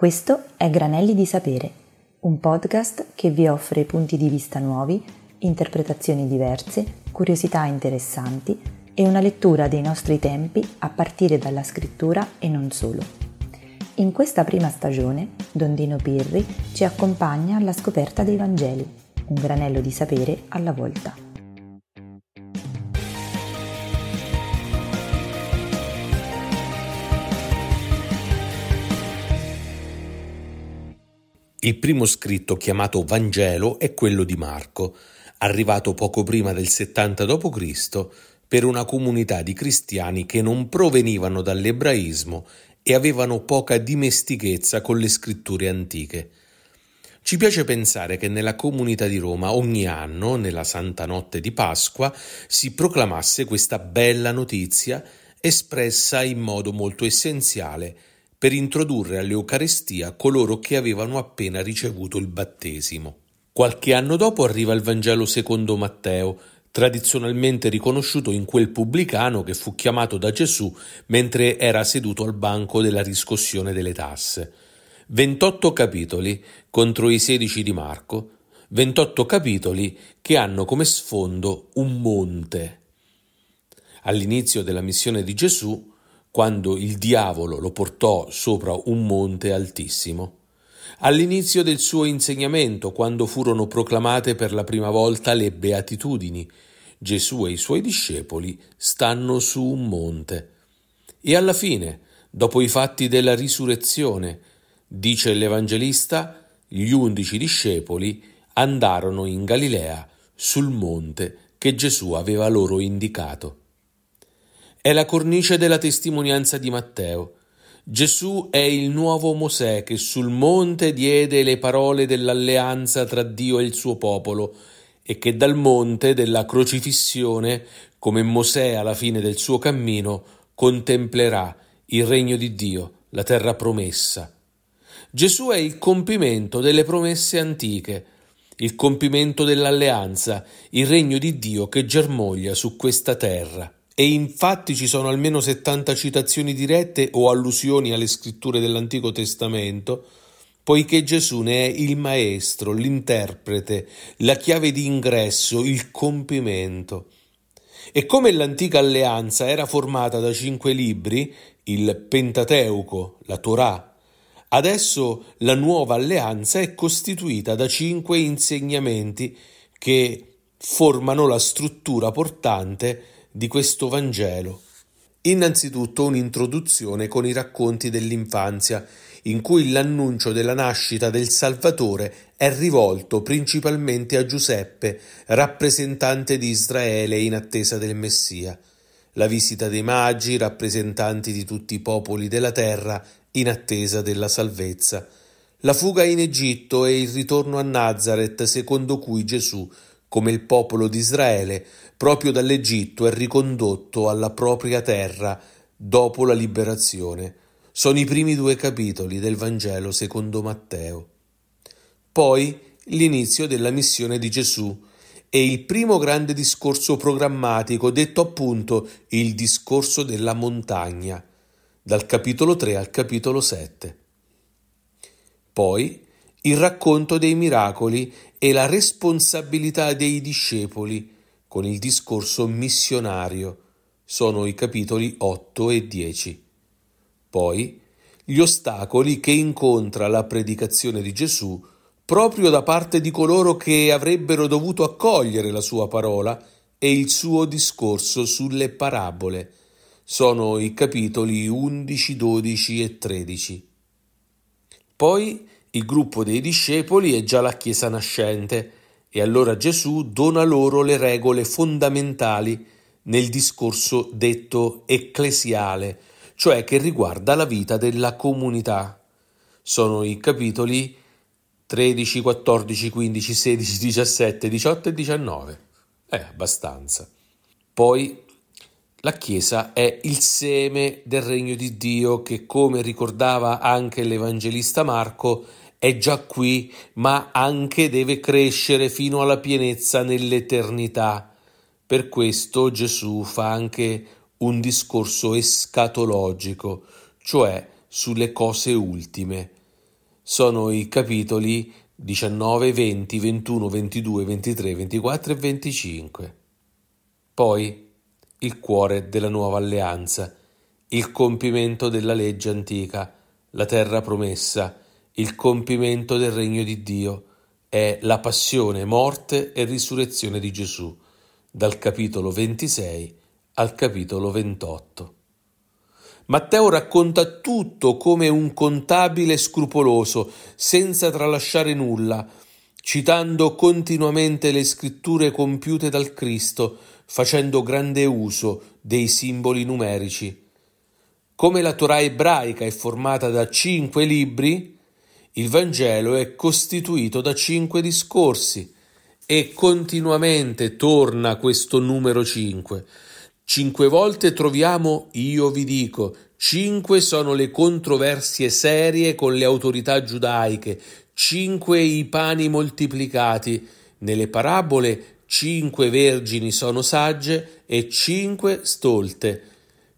Questo è Granelli di Sapere, un podcast che vi offre punti di vista nuovi, interpretazioni diverse, curiosità interessanti e una lettura dei nostri tempi a partire dalla scrittura e non solo. In questa prima stagione, Don Dino Pirri ci accompagna alla scoperta dei Vangeli, un granello di sapere alla volta. Il primo scritto chiamato Vangelo è quello di Marco, arrivato poco prima del 70 d.C. per una comunità di cristiani che non provenivano dall'ebraismo e avevano poca dimestichezza con le scritture antiche. Ci piace pensare che nella comunità di Roma ogni anno, nella Santa Notte di Pasqua, si proclamasse questa bella notizia espressa in modo molto essenziale per introdurre all'Eucarestia coloro che avevano appena ricevuto il battesimo. Qualche anno dopo arriva il Vangelo secondo Matteo, tradizionalmente riconosciuto in quel pubblicano che fu chiamato da Gesù mentre era seduto al banco della riscossione delle tasse. 28 capitoli contro i 16 di Marco, 28 capitoli che hanno come sfondo un monte. All'inizio della missione di Gesù quando il diavolo lo portò sopra un monte altissimo. All'inizio del suo insegnamento, quando furono proclamate per la prima volta le beatitudini, Gesù e i suoi discepoli stanno su un monte. E alla fine, dopo i fatti della risurrezione, dice l'Evangelista, gli undici discepoli andarono in Galilea sul monte che Gesù aveva loro indicato. È la cornice della testimonianza di Matteo. Gesù è il nuovo Mosè che sul monte diede le parole dell'alleanza tra Dio e il suo popolo e che dal monte della crocifissione, come Mosè alla fine del suo cammino, contemplerà il regno di Dio, la terra promessa. Gesù è il compimento delle promesse antiche, il compimento dell'alleanza, il regno di Dio che germoglia su questa terra. E infatti ci sono almeno 70 citazioni dirette o allusioni alle scritture dell'Antico Testamento, poiché Gesù ne è il maestro, l'interprete, la chiave di ingresso, il compimento. E come l'antica alleanza era formata da cinque libri, il Pentateuco, la Torah, adesso la nuova alleanza è costituita da cinque insegnamenti che formano la struttura portante di questo Vangelo. Innanzitutto un'introduzione con i racconti dell'infanzia, in cui l'annuncio della nascita del Salvatore è rivolto principalmente a Giuseppe, rappresentante di Israele in attesa del Messia, la visita dei magi, rappresentanti di tutti i popoli della terra in attesa della salvezza, la fuga in Egitto e il ritorno a Nazareth secondo cui Gesù come il popolo di Israele, proprio dall'Egitto è ricondotto alla propria terra dopo la liberazione. Sono i primi due capitoli del Vangelo secondo Matteo. Poi l'inizio della missione di Gesù e il primo grande discorso programmatico, detto appunto il discorso della montagna, dal capitolo 3 al capitolo 7. Poi il racconto dei miracoli e la responsabilità dei discepoli con il discorso missionario sono i capitoli 8 e 10. Poi gli ostacoli che incontra la predicazione di Gesù proprio da parte di coloro che avrebbero dovuto accogliere la sua parola e il suo discorso sulle parabole. Sono i capitoli 11, 12 e 13. Poi il gruppo dei discepoli è già la Chiesa nascente e allora Gesù dona loro le regole fondamentali nel discorso detto ecclesiale, cioè che riguarda la vita della comunità. Sono i capitoli 13, 14, 15, 16, 17, 18 e 19. È eh, abbastanza. Poi la Chiesa è il seme del regno di Dio che, come ricordava anche l'Evangelista Marco, è già qui, ma anche deve crescere fino alla pienezza nell'eternità. Per questo Gesù fa anche un discorso escatologico, cioè sulle cose ultime. sono i capitoli 19, 20, 21, 22, 23, 24 e 25. Poi il cuore della nuova alleanza, il compimento della legge antica, la terra promessa, il compimento del regno di Dio, è la passione, morte e risurrezione di Gesù, dal capitolo 26 al capitolo 28. Matteo racconta tutto come un contabile scrupoloso, senza tralasciare nulla, citando continuamente le scritture compiute dal Cristo, facendo grande uso dei simboli numerici. Come la Torah ebraica è formata da cinque libri, il Vangelo è costituito da cinque discorsi e continuamente torna questo numero cinque. Cinque volte troviamo io vi dico, cinque sono le controversie serie con le autorità giudaiche, cinque i pani moltiplicati. Nelle parabole cinque vergini sono sagge e cinque stolte.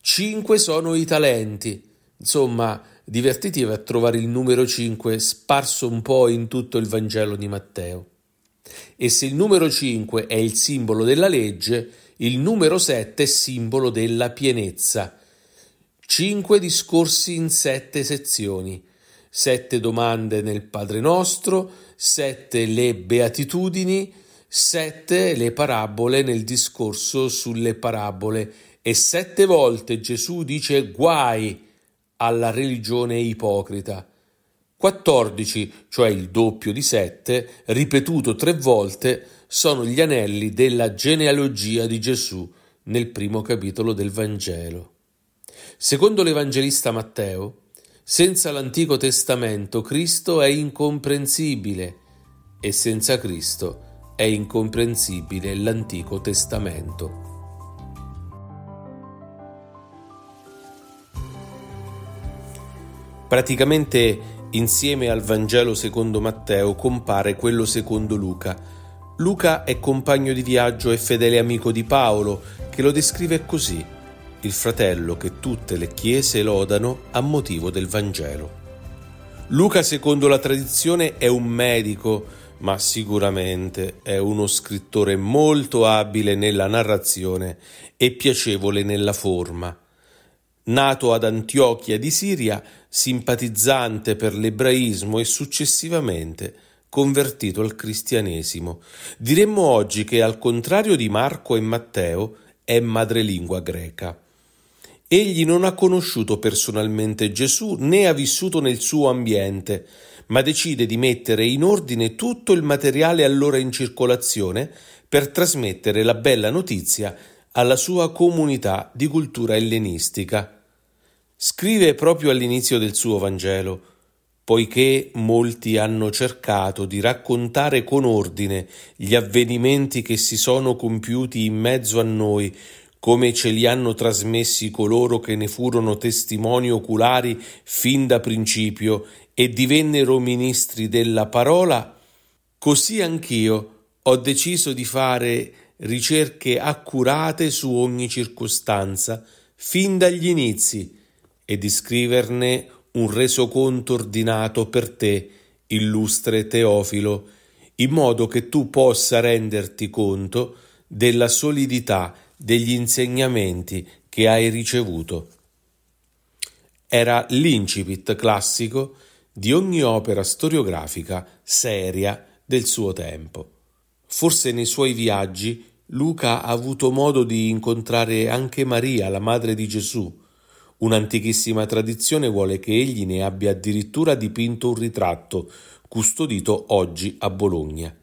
Cinque sono i talenti. Insomma, divertitevi a trovare il numero cinque sparso un po' in tutto il Vangelo di Matteo. E se il numero cinque è il simbolo della legge, il numero 7 è simbolo della pienezza. Cinque discorsi in sette sezioni. Sette domande nel Padre nostro, sette le beatitudini, sette le parabole nel discorso sulle parabole e sette volte Gesù dice guai alla religione ipocrita. 14, cioè il doppio di 7, ripetuto tre volte, sono gli anelli della genealogia di Gesù nel primo capitolo del Vangelo. Secondo l'Evangelista Matteo, senza l'Antico Testamento Cristo è incomprensibile e senza Cristo è incomprensibile l'Antico Testamento. Praticamente Insieme al Vangelo secondo Matteo compare quello secondo Luca. Luca è compagno di viaggio e fedele amico di Paolo, che lo descrive così, il fratello che tutte le chiese lodano a motivo del Vangelo. Luca, secondo la tradizione, è un medico, ma sicuramente è uno scrittore molto abile nella narrazione e piacevole nella forma. Nato ad Antiochia di Siria, simpatizzante per l'ebraismo e successivamente convertito al cristianesimo. Diremmo oggi che, al contrario di Marco e Matteo, è madrelingua greca. Egli non ha conosciuto personalmente Gesù né ha vissuto nel suo ambiente, ma decide di mettere in ordine tutto il materiale allora in circolazione per trasmettere la bella notizia alla sua comunità di cultura ellenistica. Scrive proprio all'inizio del suo Vangelo, poiché molti hanno cercato di raccontare con ordine gli avvenimenti che si sono compiuti in mezzo a noi, come ce li hanno trasmessi coloro che ne furono testimoni oculari fin da principio e divennero ministri della parola, così anch'io ho deciso di fare ricerche accurate su ogni circostanza, fin dagli inizi, e di scriverne un resoconto ordinato per te, illustre Teofilo, in modo che tu possa renderti conto della solidità degli insegnamenti che hai ricevuto. Era l'incipit classico di ogni opera storiografica seria del suo tempo. Forse nei suoi viaggi Luca ha avuto modo di incontrare anche Maria, la madre di Gesù, Un'antichissima tradizione vuole che egli ne abbia addirittura dipinto un ritratto, custodito oggi a Bologna.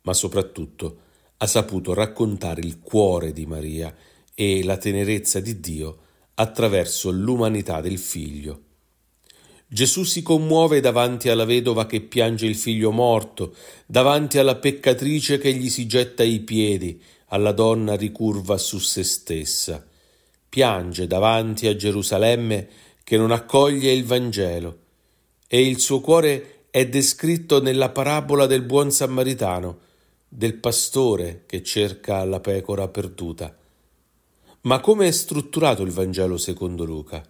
Ma soprattutto ha saputo raccontare il cuore di Maria e la tenerezza di Dio attraverso l'umanità del figlio. Gesù si commuove davanti alla vedova che piange il figlio morto, davanti alla peccatrice che gli si getta ai piedi, alla donna ricurva su se stessa piange davanti a Gerusalemme che non accoglie il Vangelo e il suo cuore è descritto nella parabola del buon sammaritano, del pastore che cerca la pecora perduta. Ma come è strutturato il Vangelo secondo Luca?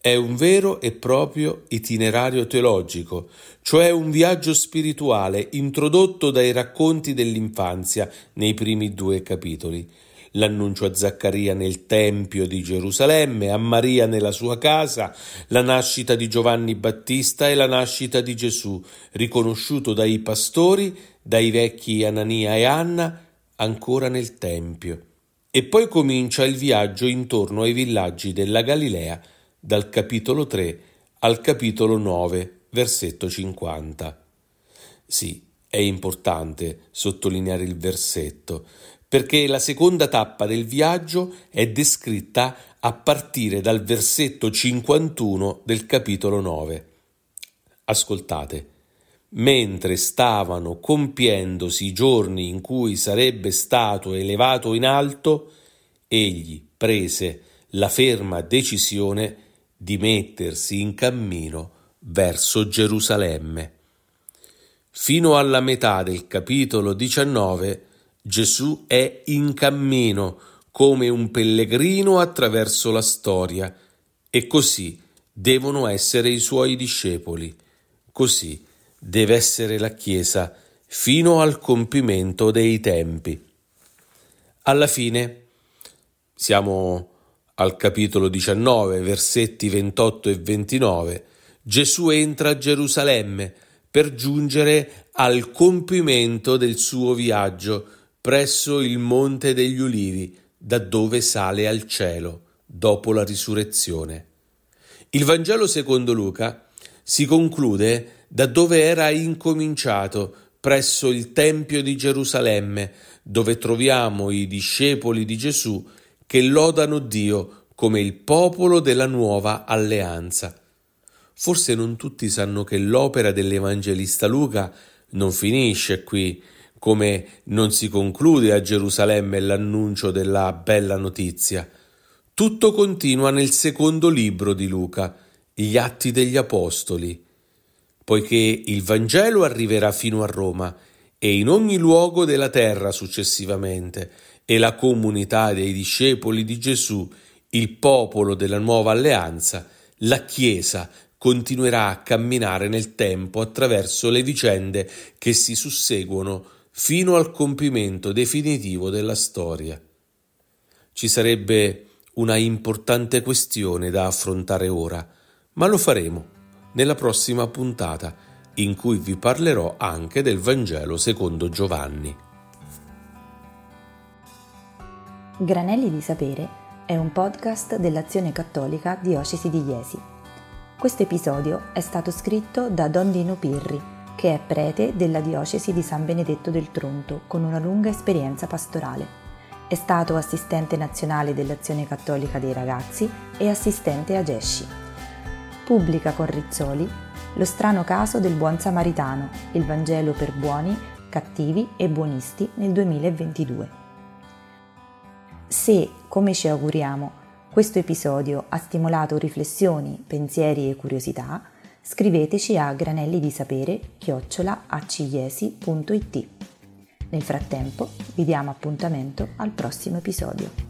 è un vero e proprio itinerario teologico, cioè un viaggio spirituale introdotto dai racconti dell'infanzia nei primi due capitoli. L'annuncio a Zaccaria nel Tempio di Gerusalemme, a Maria nella sua casa, la nascita di Giovanni Battista e la nascita di Gesù, riconosciuto dai pastori, dai vecchi Anania e Anna, ancora nel Tempio. E poi comincia il viaggio intorno ai villaggi della Galilea, dal capitolo 3 al capitolo 9, versetto 50. Sì, è importante sottolineare il versetto, perché la seconda tappa del viaggio è descritta a partire dal versetto 51 del capitolo 9. Ascoltate. Mentre stavano compiendosi i giorni in cui sarebbe stato elevato in alto, egli prese la ferma decisione di mettersi in cammino verso Gerusalemme. Fino alla metà del capitolo 19 Gesù è in cammino come un pellegrino attraverso la storia e così devono essere i suoi discepoli, così deve essere la Chiesa fino al compimento dei tempi. Alla fine siamo al capitolo 19, versetti 28 e 29, Gesù entra a Gerusalemme per giungere al compimento del suo viaggio presso il Monte degli Ulivi, da dove sale al cielo dopo la risurrezione. Il Vangelo secondo Luca si conclude da dove era incominciato, presso il Tempio di Gerusalemme, dove troviamo i discepoli di Gesù che lodano Dio come il popolo della nuova alleanza. Forse non tutti sanno che l'opera dell'Evangelista Luca non finisce qui, come non si conclude a Gerusalemme l'annuncio della bella notizia. Tutto continua nel secondo libro di Luca, gli Atti degli Apostoli, poiché il Vangelo arriverà fino a Roma e in ogni luogo della terra successivamente, e la comunità dei discepoli di Gesù, il popolo della nuova alleanza, la Chiesa continuerà a camminare nel tempo attraverso le vicende che si susseguono fino al compimento definitivo della storia. Ci sarebbe una importante questione da affrontare ora, ma lo faremo nella prossima puntata, in cui vi parlerò anche del Vangelo secondo Giovanni. Granelli di Sapere è un podcast dell'Azione Cattolica Diocesi di Iesi. Questo episodio è stato scritto da Don Dino Pirri, che è prete della Diocesi di San Benedetto del Tronto con una lunga esperienza pastorale. È stato assistente nazionale dell'Azione Cattolica dei Ragazzi e assistente a Gesci. Pubblica con Rizzoli Lo strano caso del buon samaritano, il Vangelo per buoni, cattivi e buonisti nel 2022. Se, come ci auguriamo, questo episodio ha stimolato riflessioni, pensieri e curiosità, scriveteci a granelli di sapere chiocciolaacigliesi.it. Nel frattempo vi diamo appuntamento al prossimo episodio.